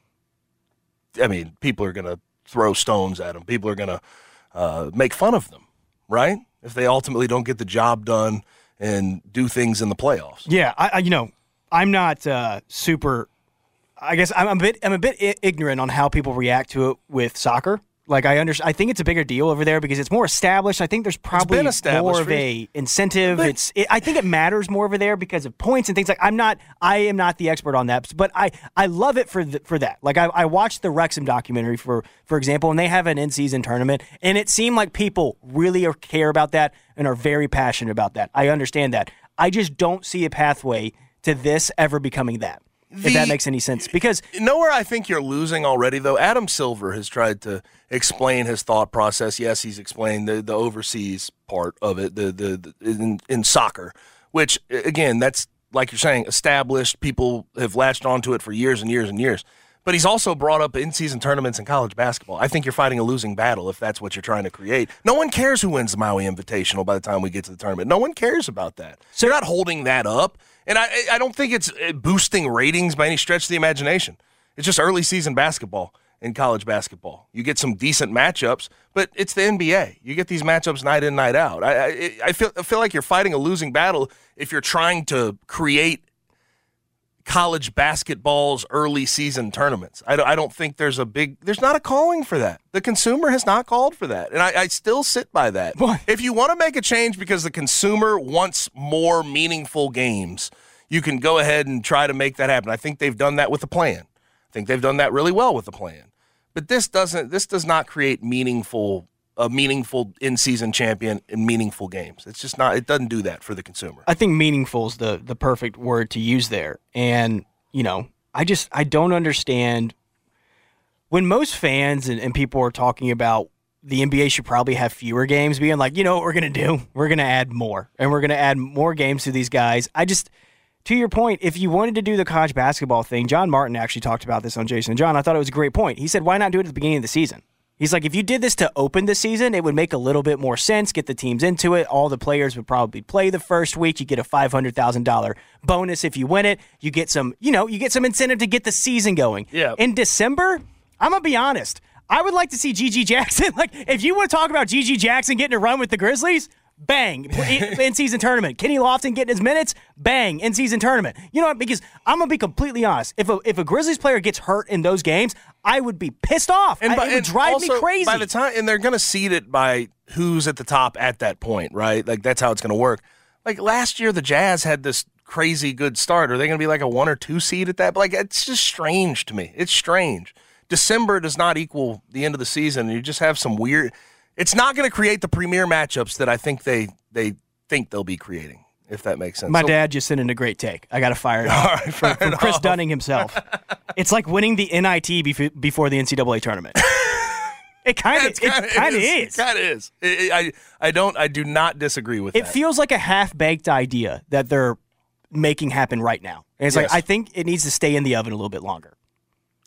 I mean, people are gonna throw stones at them. People are gonna uh, make fun of them, right? If they ultimately don't get the job done and do things in the playoffs. Yeah, I, I you know, I'm not uh, super. I guess I'm a bit I'm a bit I- ignorant on how people react to it with soccer. Like I understand, I think it's a bigger deal over there because it's more established. I think there's probably more of a incentive. it's it, I think it matters more over there because of points and things like. I'm not I am not the expert on that, but I I love it for the, for that. Like I, I watched the Wrexham documentary for for example, and they have an in season tournament, and it seemed like people really are, care about that and are very passionate about that. I understand that. I just don't see a pathway to this ever becoming that. If that makes any sense, because Nowhere I think you're losing already, though. Adam Silver has tried to explain his thought process. Yes, he's explained the, the overseas part of it, the, the, the in, in soccer, which again, that's like you're saying, established. People have latched onto it for years and years and years. But he's also brought up in-season tournaments in college basketball. I think you're fighting a losing battle if that's what you're trying to create. No one cares who wins the Maui Invitational by the time we get to the tournament. No one cares about that. So you're not holding that up, and I I don't think it's uh, boosting ratings by any stretch of the imagination. It's just early season basketball in college basketball. You get some decent matchups, but it's the NBA. You get these matchups night in, night out. I I, I feel I feel like you're fighting a losing battle if you're trying to create college basketball's early season tournaments. I don't, I don't think there's a big, there's not a calling for that. The consumer has not called for that. And I, I still sit by that. If you want to make a change because the consumer wants more meaningful games, you can go ahead and try to make that happen. I think they've done that with the plan. I think they've done that really well with the plan. But this doesn't, this does not create meaningful, a meaningful in season champion in meaningful games. It's just not, it doesn't do that for the consumer. I think meaningful is the the perfect word to use there. And you know, I just I don't understand when most fans and, and people are talking about the NBA should probably have fewer games, being like, you know what we're gonna do? We're gonna add more, and we're gonna add more games to these guys. I just to your point, if you wanted to do the college basketball thing, John Martin actually talked about this on Jason John. I thought it was a great point. He said, why not do it at the beginning of the season? He's like, if you did this to open the season, it would make a little bit more sense. Get the teams into it. All the players would probably play the first week. You get a five hundred thousand dollar bonus if you win it. You get some, you know, you get some incentive to get the season going. Yeah. In December, I'm gonna be honest. I would like to see GG Jackson. Like, if you want to talk about GG Jackson getting a run with the Grizzlies, bang, in season tournament. Kenny Lofton getting his minutes, bang, in season tournament. You know what? Because I'm gonna be completely honest. If a if a Grizzlies player gets hurt in those games, I would be pissed off. And, I, it would drive also, me crazy. By the time, and they're going to seed it by who's at the top at that point, right? Like that's how it's going to work. Like last year, the Jazz had this crazy good start. Are they going to be like a one or two seed at that? Like it's just strange to me. It's strange. December does not equal the end of the season. You just have some weird. It's not going to create the premier matchups that I think they they think they'll be creating. If that makes sense. My So- dad just sent in a great take. I got to fire it off right, from, from it Chris off. Dunning himself. it's like winning the NIT bef- before the NCAA tournament. it kind of it kind of is. It kind of is. It- it- I I don't. I do not disagree with It that. feels like a half baked idea that they're making happen right now. And it's Yes. like I think it needs to stay in the oven a little bit longer.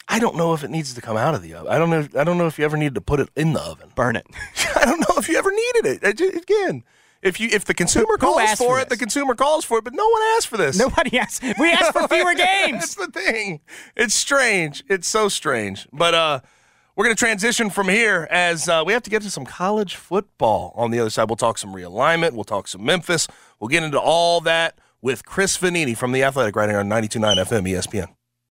I don't know if it needs to come out of the oven. I don't know. If, I don't know if you ever needed to put it in the oven. Burn it. I don't know if you ever needed it. I ju- Again, if you if the consumer calls for, for it, the consumer calls for it. But no one asked for this. Nobody asked. We asked for fewer games. That's the thing. It's strange. It's so strange. But uh, we're going to transition from here as uh, we have to get to some college football. On the other side, we'll talk some realignment. We'll talk some Memphis. We'll get into all that with Chris Vannini from The Athletic right here on 92.9 FM ESPN.